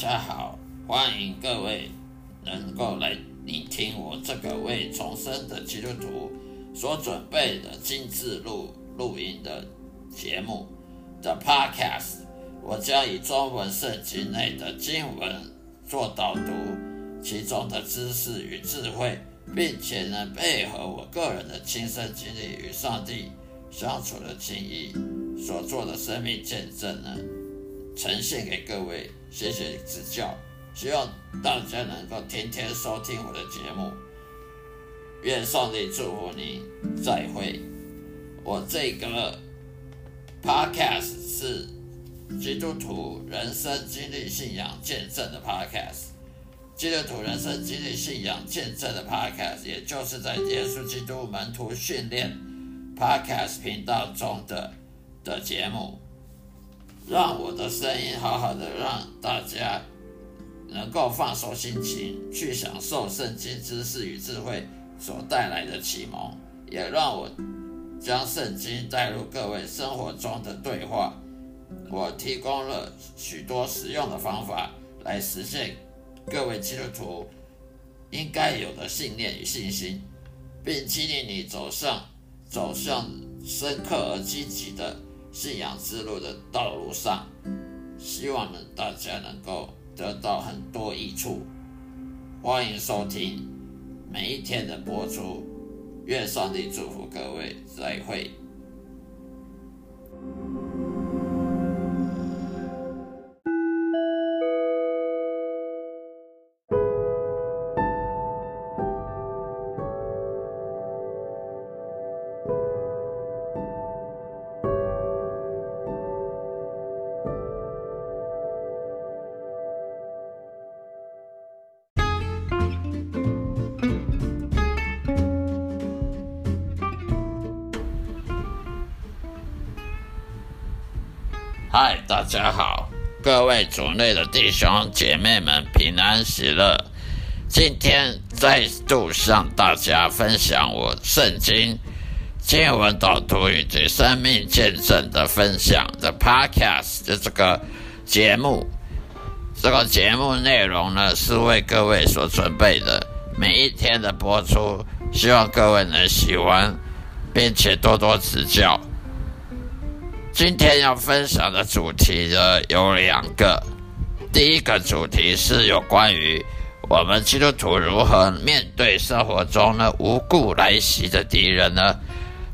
大家好，欢迎各位能够来聆听我这个为重生的基督徒所准备的精致录录音的节目的 Podcast。我将以中文圣经内的经文做导读，其中的知识与智慧，并且呢配合我个人的亲身经历与上帝相处的经历所做的生命见证呢，呈现给各位。谢谢指教，希望大家能够天天收听我的节目。愿上帝祝福你，再会。我这个 podcast 是基督徒人生经历信仰见证的 podcast，基督徒人生经历信仰见证的 podcast，也就是在耶稣基督门徒训练 podcast 频道中的的节目。让我的声音好好的，让大家能够放松心情，去享受圣经知识与智慧所带来的启蒙，也让我将圣经带入各位生活中的对话。我提供了许多实用的方法来实现各位基督徒应该有的信念与信心，并激励你走上走向深刻而积极的。信仰之路的道路上，希望呢大家能够得到很多益处。欢迎收听每一天的播出，愿上帝祝福各位，再会。嗨，大家好，各位主内的弟兄姐妹们，平安喜乐。今天再度向大家分享我圣经经文导读以及生命见证的分享的 Podcast 的这个节目。这个节目内容呢，是为各位所准备的，每一天的播出，希望各位能喜欢，并且多多指教。今天要分享的主题呢有两个，第一个主题是有关于我们基督徒如何面对生活中呢无故来袭的敌人呢？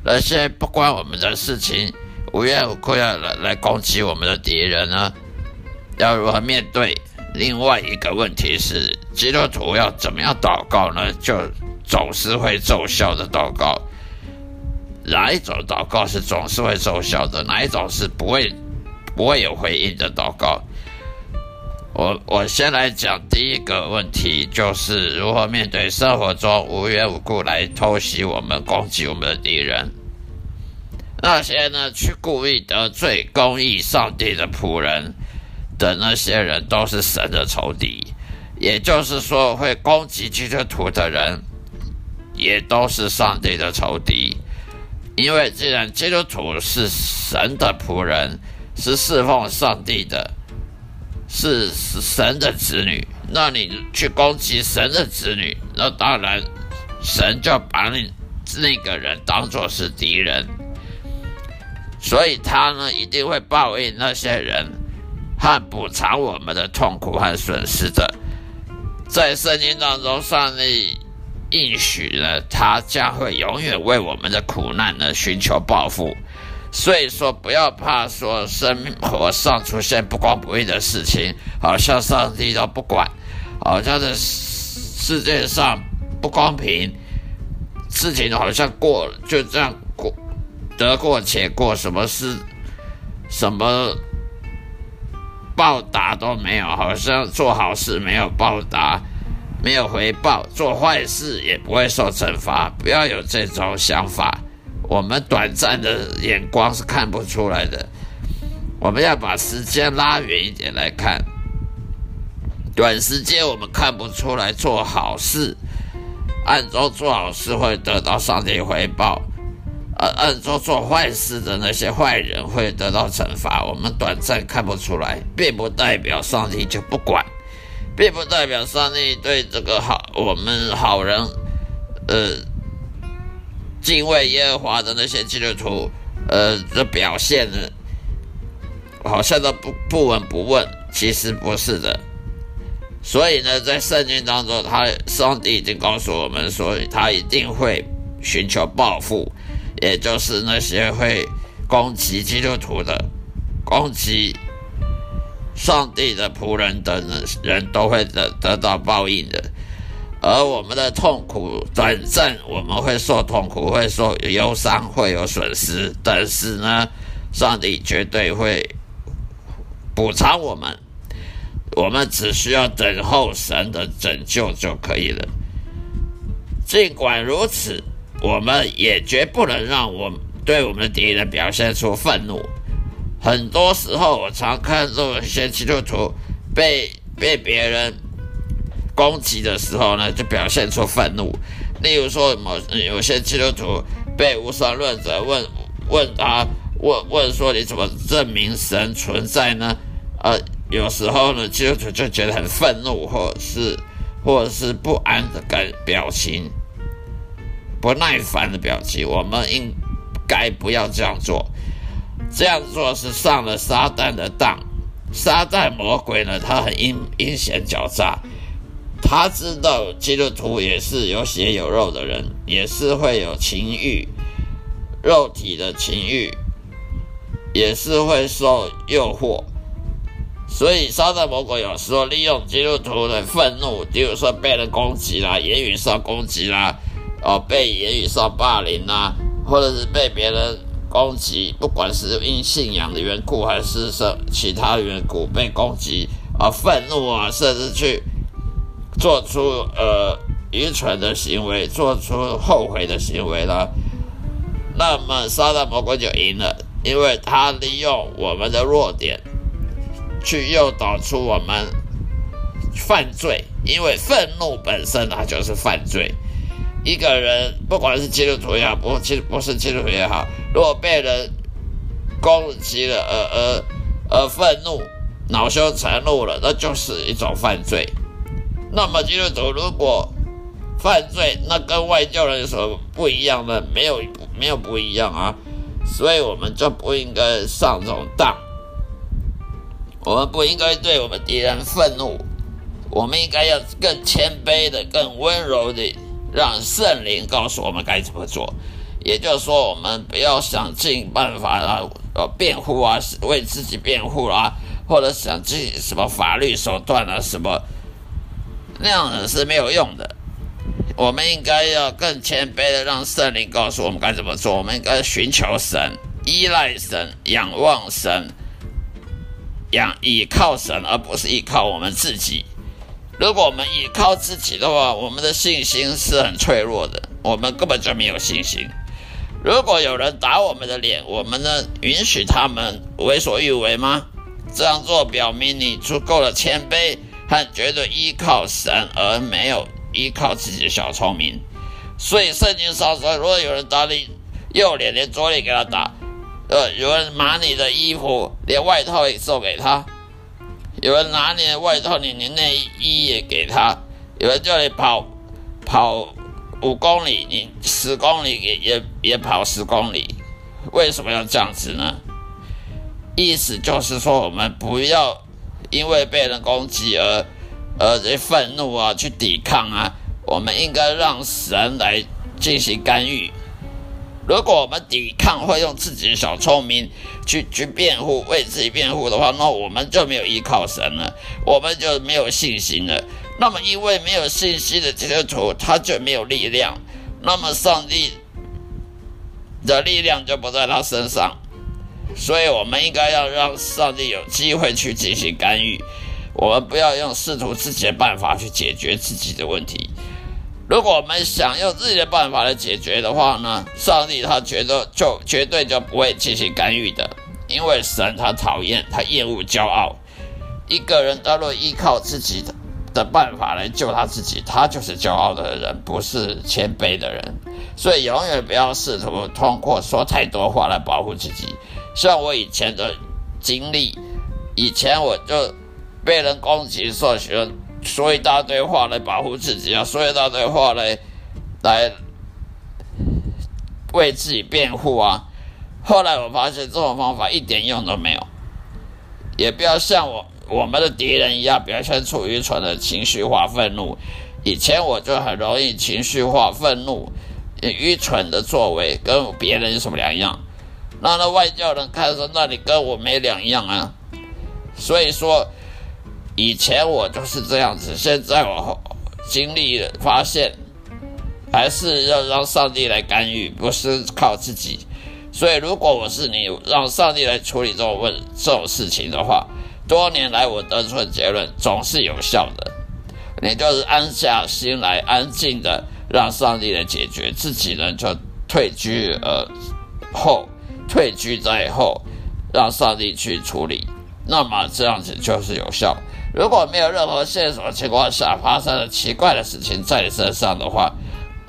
那些不关我们的事情、无缘无故要来来攻击我们的敌人呢，要如何面对？另外一个问题是，基督徒要怎么样祷告呢？就总是会奏效的祷告。哪一种祷告是总是会奏效的？哪一种是不会不会有回应的祷告？我我先来讲第一个问题，就是如何面对生活中无缘无故来偷袭我们、攻击我们的敌人。那些呢，去故意得罪公义上帝的仆人的那些人，都是神的仇敌。也就是说，会攻击基督徒的人，也都是上帝的仇敌。因为既然基督徒是神的仆人，是侍奉上帝的，是神的子女，那你去攻击神的子女，那当然神就把你那个人当作是敌人，所以他呢一定会报应那些人和补偿我们的痛苦和损失的。在圣经当中，上帝。应许呢，他将会永远为我们的苦难呢寻求报复。所以说，不要怕说生活上出现不公不义的事情，好像上帝都不管，好像这世界上不公平，事情好像过就这样过，得过且过，什么事什么报答都没有，好像做好事没有报答。没有回报，做坏事也不会受惩罚。不要有这种想法，我们短暂的眼光是看不出来的。我们要把时间拉远一点来看，短时间我们看不出来做好事，暗中做好事会得到上帝回报，而，按做做坏事的那些坏人会得到惩罚，我们短暂看不出来，并不代表上帝就不管，并不代表上帝对这个好我们好人，呃，敬畏耶和华的那些基督徒，呃的表现呢，好像都不不闻不问。其实不是的，所以呢，在圣经当中，他上帝已经告诉我们说，他一定会寻求报复。也就是那些会攻击基督徒的、攻击上帝的仆人等人，都会得得到报应的。而我们的痛苦短暂，我们会受痛苦，会受忧伤，会有损失。但是呢，上帝绝对会补偿我们。我们只需要等候神的拯救就可以了。尽管如此。我们也绝不能让我对我们的敌人表现出愤怒。很多时候，我常看到一些基督徒被被别人攻击的时候呢，就表现出愤怒。例如说，某有些基督徒被无神论者问问他问问说：“你怎么证明神存在呢？”呃，有时候呢，基督徒就觉得很愤怒，或者是或者是不安的感表情。不耐烦的表情，我们应该不要这样做。这样做是上了撒旦的当。撒旦魔鬼呢，他很阴阴险狡诈，他知道基督徒也是有血有肉的人，也是会有情欲，肉体的情欲，也是会受诱惑。所以撒旦魔鬼有时候利用基督徒的愤怒，比如说被人攻击啦，言语上攻击啦。哦，被言语上霸凌啦，或者是被别人攻击，不管是因信仰的缘故，还是说其他的缘故被攻击啊，愤怒啊，甚至去做出呃愚蠢的行为，做出后悔的行为了，那么撒旦魔鬼就赢了，因为他利用我们的弱点去诱导出我们犯罪，因为愤怒本身它就是犯罪。一个人，不管是基督徒也好，不基不是基督徒也好，如果被人攻击了，而而而愤怒、恼羞成怒了，那就是一种犯罪。那么基督徒如果犯罪，那跟外教人有什么不一样呢？没有，没有不一样啊。所以我们就不应该上这种当。我们不应该对我们敌人愤怒，我们应该要更谦卑的、更温柔的。让圣灵告诉我们该怎么做，也就是说，我们不要想尽办法啊，呃，辩护啊，为自己辩护啊，或者想尽什么法律手段啊，什么那样的是没有用的。我们应该要更谦卑的，让圣灵告诉我们该怎么做。我们应该寻求神，依赖神，仰望神，仰依靠神，而不是依靠我们自己。如果我们依靠自己的话，我们的信心是很脆弱的，我们根本就没有信心。如果有人打我们的脸，我们能允许他们为所欲为吗？这样做表明你足够的谦卑和绝对依靠神，而没有依靠自己的小聪明。所以圣经上说，如果有人打你右脸，连左脸给他打；呃，有人拿你的衣服，连外套也送给他。有人拿你的外套，你连内衣也给他；有人叫你跑跑五公里，你十公里也也也跑十公里。为什么要这样子呢？意思就是说，我们不要因为被人攻击而而愤怒啊，去抵抗啊。我们应该让神来进行干预。如果我们抵抗，会用自己的小聪明去去辩护，为自己辩护的话，那我们就没有依靠神了，我们就没有信心了。那么，因为没有信心的基督徒，他就没有力量，那么上帝的力量就不在他身上。所以，我们应该要让上帝有机会去进行干预，我们不要用试图自己的办法去解决自己的问题。如果我们想用自己的办法来解决的话呢，上帝他觉得就绝对就不会进行干预的，因为神他讨厌他厌恶骄傲。一个人他若依靠自己的的办法来救他自己，他就是骄傲的人，不是谦卑的人。所以永远不要试图通过说太多话来保护自己。像我以前的经历，以前我就被人攻击，说喜欢说一大堆话来保护自己啊，说一大堆话来来为自己辩护啊。后来我发现这种方法一点用都没有，也不要像我。我们的敌人一样表现出愚蠢的情绪化愤怒。以前我就很容易情绪化愤怒，愚蠢的作为跟别人有什么两样？让那外教人看说，那你跟我没两样啊。所以说，以前我就是这样子，现在我经历了发现，还是要让上帝来干预，不是靠自己。所以，如果我是你，让上帝来处理这种问这种事情的话。多年来，我得出的结论总是有效的。你就是安下心来，安静的让上帝来解决，自己呢就退居而后，退居在后，让上帝去处理。那么这样子就是有效。如果没有任何线索情况下发生了奇怪的事情在你身上的话，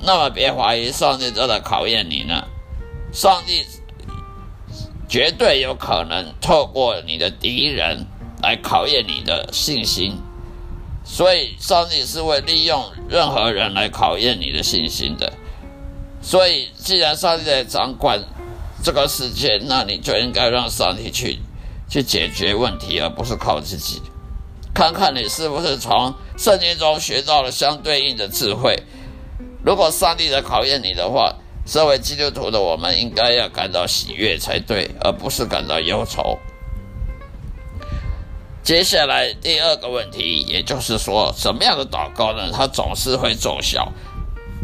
那么别怀疑上帝正在考验你呢。上帝绝对有可能透过你的敌人。来考验你的信心，所以上帝是会利用任何人来考验你的信心的。所以，既然上帝在掌管这个世界，那你就应该让上帝去去解决问题，而不是靠自己。看看你是不是从圣经中学到了相对应的智慧。如果上帝在考验你的话，身为基督徒的我们应该要感到喜悦才对，而不是感到忧愁。接下来第二个问题，也就是说，什么样的祷告呢？它总是会奏效。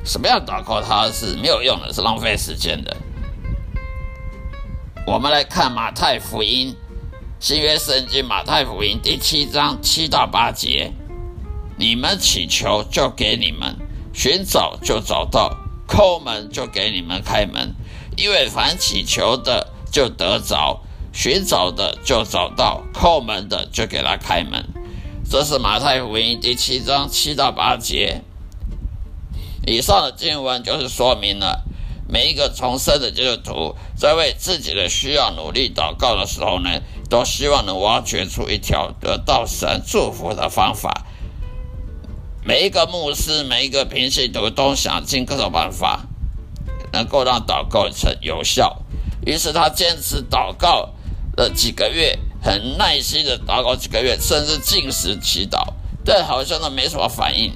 什么样祷告它是没有用的，是浪费时间的。我们来看马太福音，新约圣经马太福音第七章七到八节：你们祈求，就给你们；寻找，就找到；叩门，就给你们开门。因为凡祈求的，就得着。寻找的就找到，叩门的就给他开门。这是马太福音第七章七到八节。以上的经文就是说明了，每一个重生的基督徒在为自己的需要努力祷告的时候呢，都希望能挖掘出一条得到神祝福的方法。每一个牧师，每一个平信徒都想尽各种办法，能够让祷告成有效。于是他坚持祷告。了几个月，很耐心的祷告几个月，甚至进食祈祷，但好像都没什么反应。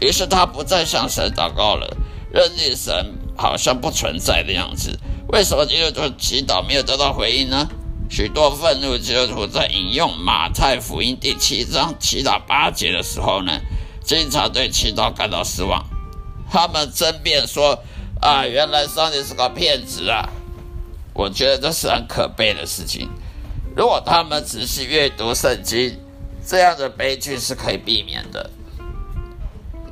于是他不再向神祷告了，认定神好像不存在的样子。为什么基督徒祈祷没有得到回应呢？许多愤怒基督徒在引用马太福音第七章七到八节的时候呢，经常对祈祷感到失望。他们争辩说：“啊，原来上帝是个骗子啊！”我觉得这是很可悲的事情。如果他们仔细阅读圣经，这样的悲剧是可以避免的。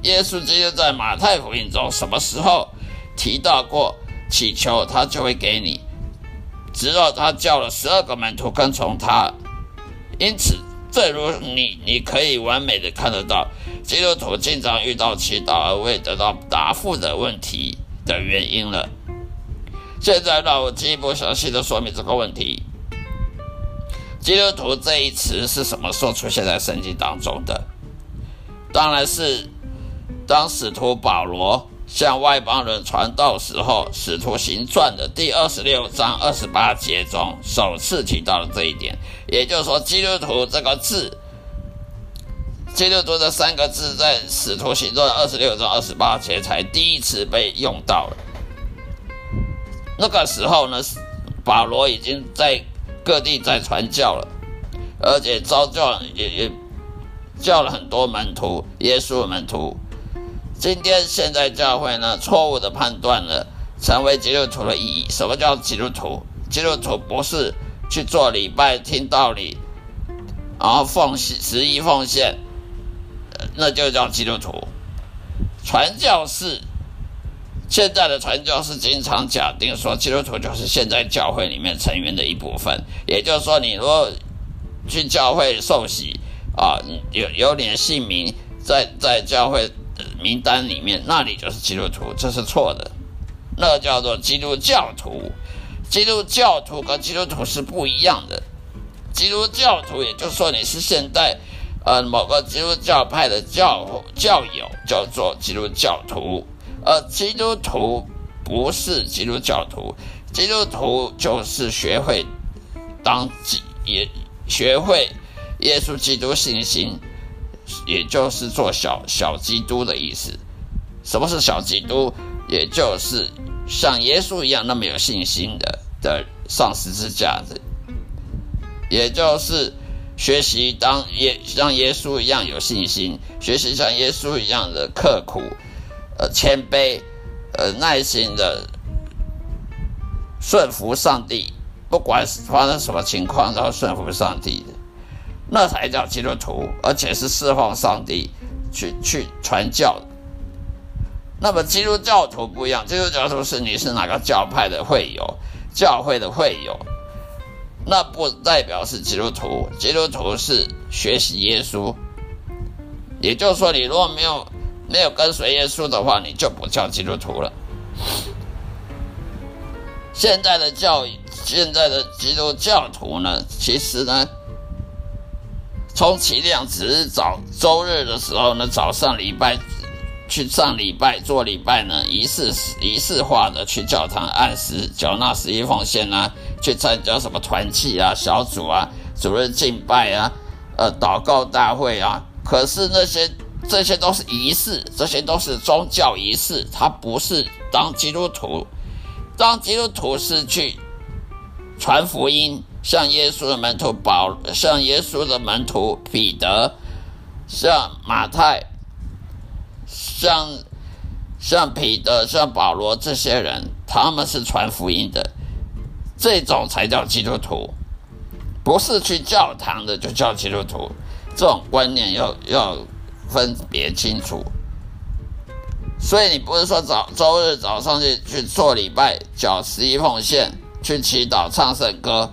耶稣基督在马太福音中什么时候提到过祈求他就会给你？直到他叫了十二个门徒跟从他。因此，正如你你可以完美的看得到，基督徒经常遇到祈祷而未得到答复的问题的原因了。现在让我进一步详细的说明这个问题。基督徒这一词是什么时候出现在圣经当中的？当然是当使徒保罗向外邦人传道时候，《使徒行传》的第二十六章二十八节中首次提到了这一点。也就是说，基督徒这个字，基督徒这三个字在《使徒行传》二十六章二十八节才第一次被用到了。那个时候呢，保罗已经在各地在传教了，而且招教也也叫了很多门徒，耶稣门徒。今天现在教会呢，错误的判断了成为基督徒的意义。什么叫基督徒？基督徒不是去做礼拜、听道理，然后奉献、十一奉献，那就叫基督徒。传教士。现在的传教士经常假定说，基督徒就是现在教会里面成员的一部分。也就是说，你如果去教会受洗啊，有有你的姓名在在教会名单里面，那里就是基督徒，这是错的。那叫做基督教徒，基督教徒跟基督徒是不一样的。基督教徒，也就是说你是现代呃某个基督教派的教教友，叫做基督教徒。而基督徒不是基督教徒，基督徒就是学会当基也学会耶稣基督信心，也就是做小小基督的意思。什么是小基督？也就是像耶稣一样那么有信心的的上十字架的，也就是学习当耶像耶稣一样有信心，学习像耶稣一样的刻苦、呃谦卑、呃耐心的顺服上帝，不管发生什么情况都要顺服上帝，那才叫基督徒，而且是释放上帝去去传教。那么基督教徒不一样，基督教徒是你是哪个教派的会友，教会的会友，那不代表是基督徒。基督徒是学习耶稣，也就是说，你如果没有没有跟随耶稣的话，你就不叫基督徒了。现在的教现在的基督教徒呢，其实呢，充其量只是早周日的时候呢，早上礼拜。去上礼拜做礼拜呢，仪式仪式化的去教堂按时缴纳十一奉献啊，去参加什么团契啊、小组啊、主日敬拜啊、呃祷告大会啊。可是那些这些都是仪式，这些都是宗教仪式，它不是当基督徒。当基督徒是去传福音，像耶稣的门徒保，像耶稣的门徒彼得，像马太。像像彼得、像保罗这些人，他们是传福音的，这种才叫基督徒，不是去教堂的就叫基督徒。这种观念要要分别清楚。所以你不是说早周日早上去去做礼拜、缴十一奉献、去祈祷、唱圣歌，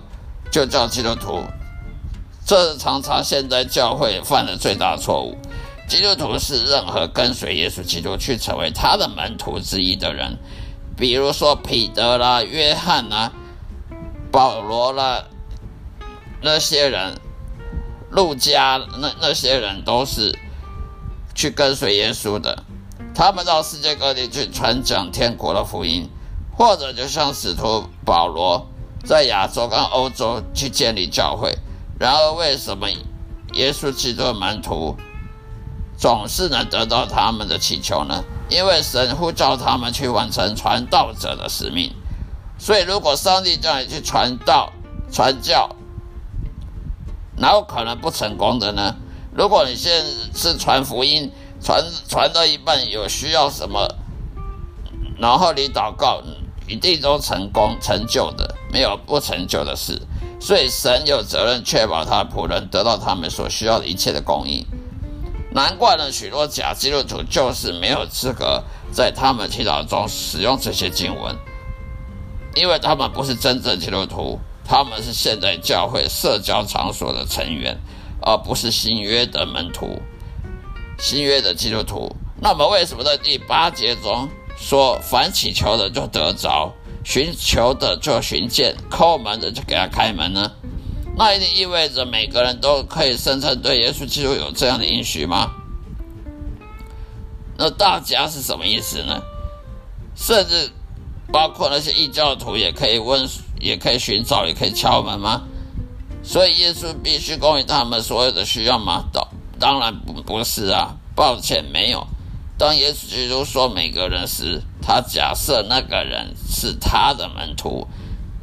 就叫基督徒。这是常常现在教会犯的最大错误。基督徒是任何跟随耶稣基督去成为他的门徒之一的人，比如说彼得啦、约翰啦、保罗啦，那些人，路加那那些人都是去跟随耶稣的。他们到世界各地去传讲天国的福音，或者就像使徒保罗在亚洲跟欧洲去建立教会。然而，为什么耶稣基督的门徒？总是能得到他们的祈求呢，因为神呼召他们去完成传道者的使命。所以，如果上帝叫你去传道、传教，哪有可能不成功的呢？如果你现在是传福音，传传到一半有需要什么，然后你祷告，一定都成功成就的，没有不成就的事。所以，神有责任确保他仆人得到他们所需要的一切的供应。难怪呢，许多假基督徒就是没有资格在他们祈祷中使用这些经文，因为他们不是真正基督徒，他们是现在教会社交场所的成员，而不是新约的门徒、新约的基督徒。那么，为什么在第八节中说凡祈求的就得着，寻求的就寻见，叩门的就给他开门呢？那一定意味着每个人都可以声称对耶稣基督有这样的应许吗？那大家是什么意思呢？甚至包括那些异教徒也可以问，也可以寻找，也可以敲门吗？所以耶稣必须供应他们所有的需要吗？当当然不不是啊，抱歉没有。当耶稣基督说每个人时，他假设那个人是他的门徒。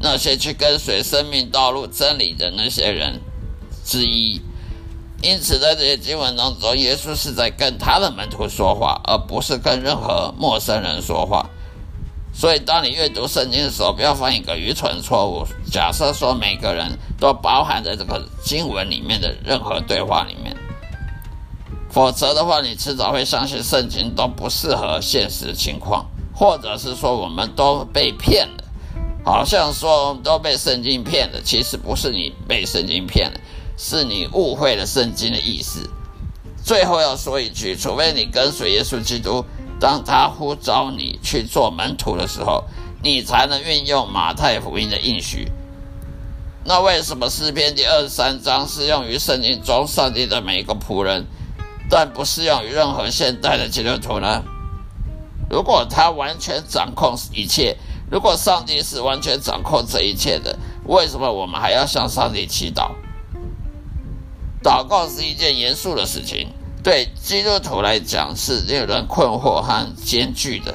那些去跟随生命道路真理的那些人之一，因此在这些经文当中，耶稣是在跟他的门徒说话，而不是跟任何陌生人说话。所以，当你阅读圣经的时候，不要犯一个愚蠢错误，假设说每个人都包含在这个经文里面的任何对话里面，否则的话，你迟早会相信圣经都不适合现实情况，或者是说我们都被骗了。好像说都被圣经骗了，其实不是你被圣经骗了，是你误会了圣经的意思。最后要说一句：除非你跟随耶稣基督，当他呼召你去做门徒的时候，你才能运用马太福音的应许。那为什么诗篇第二十三章适用于圣经中上帝的每一个仆人，但不适用于任何现代的基督徒呢？如果他完全掌控一切，如果上帝是完全掌控这一切的，为什么我们还要向上帝祈祷？祷告是一件严肃的事情，对基督徒来讲是令人困惑和艰巨的。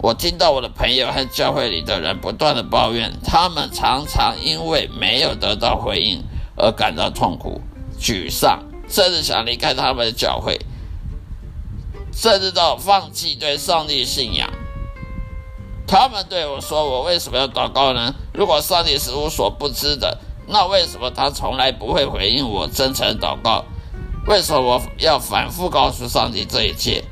我听到我的朋友和教会里的人不断的抱怨，他们常常因为没有得到回应而感到痛苦、沮丧，甚至想离开他们的教会，甚至到放弃对上帝信仰。他们对我说：“我为什么要祷告呢？如果上帝是无所不知的，那为什么他从来不会回应我真诚祷告？为什么我要反复告诉上帝这一切？”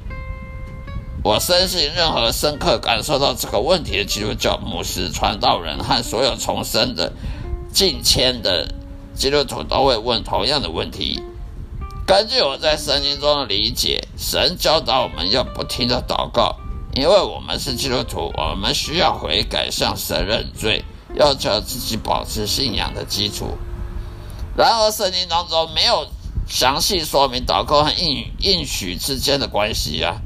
我深信，任何深刻感受到这个问题的基督教牧师、传道人和所有重生的近千的基督徒都会问同样的问题。根据我在圣经中的理解，神教导我们要不停的祷告，因为我们是基督徒，我们需要悔改，向神认罪，要求自己保持信仰的基础。然而，圣经当中没有详细说明祷告和应应许之间的关系啊。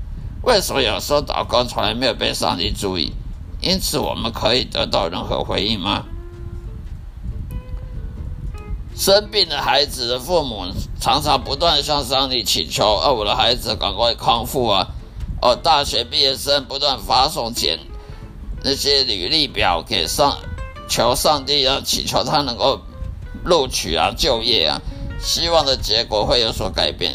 为什么有时候祷告从来没有被上帝注意？因此，我们可以得到任何回应吗？生病的孩子的父母常常不断向上帝祈求：“哦，我的孩子赶快康复啊！”哦，大学毕业生不断发送简那些履历表给上，求上帝要祈求他能够录取啊、就业啊，希望的结果会有所改变。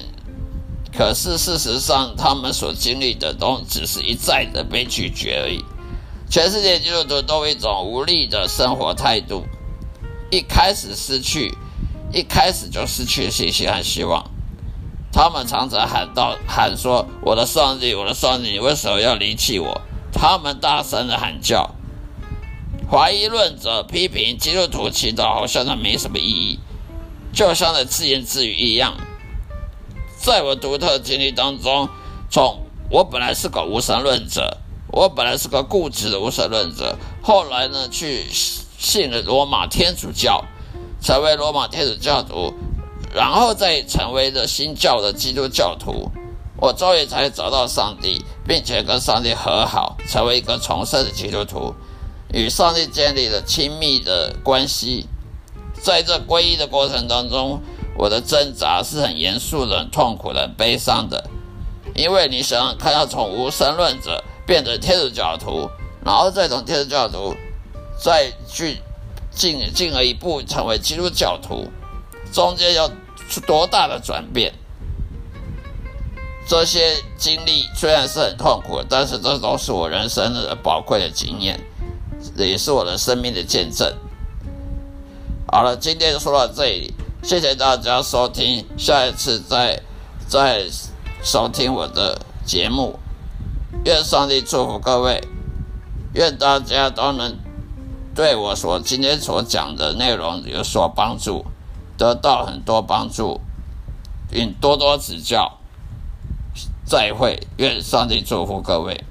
可是事实上，他们所经历的都只是一再的被拒绝而已。全世界基督徒都有一种无力的生活态度，一开始失去，一开始就失去信心和希望。他们常常喊道：“喊说，我的上帝，我的上帝，你为什么要离弃我？”他们大声的喊叫。怀疑论者批评基督徒祈祷，好像那没什么意义，就像在自言自语一样。在我独特经历当中，从我本来是个无神论者，我本来是个固执的无神论者，后来呢，去信了罗马天主教，成为罗马天主教徒，然后再成为了新教的基督教徒，我终于才找到上帝，并且跟上帝和好，成为一个重生的基督徒，与上帝建立了亲密的关系，在这皈依的过程当中。我的挣扎是很严肃的、很痛苦的、很悲伤的，因为你想看到从无神论者变成天主教徒，然后再从天主教徒再去进进而一步成为基督教徒，中间要出多大的转变？这些经历虽然是很痛苦，但是这都是我人生的宝贵的经验，也是我的生命的见证。好了，今天就说到这里。谢谢大家收听，下一次再再收听我的节目。愿上帝祝福各位，愿大家都能对我所今天所讲的内容有所帮助，得到很多帮助，并多多指教。再会，愿上帝祝福各位。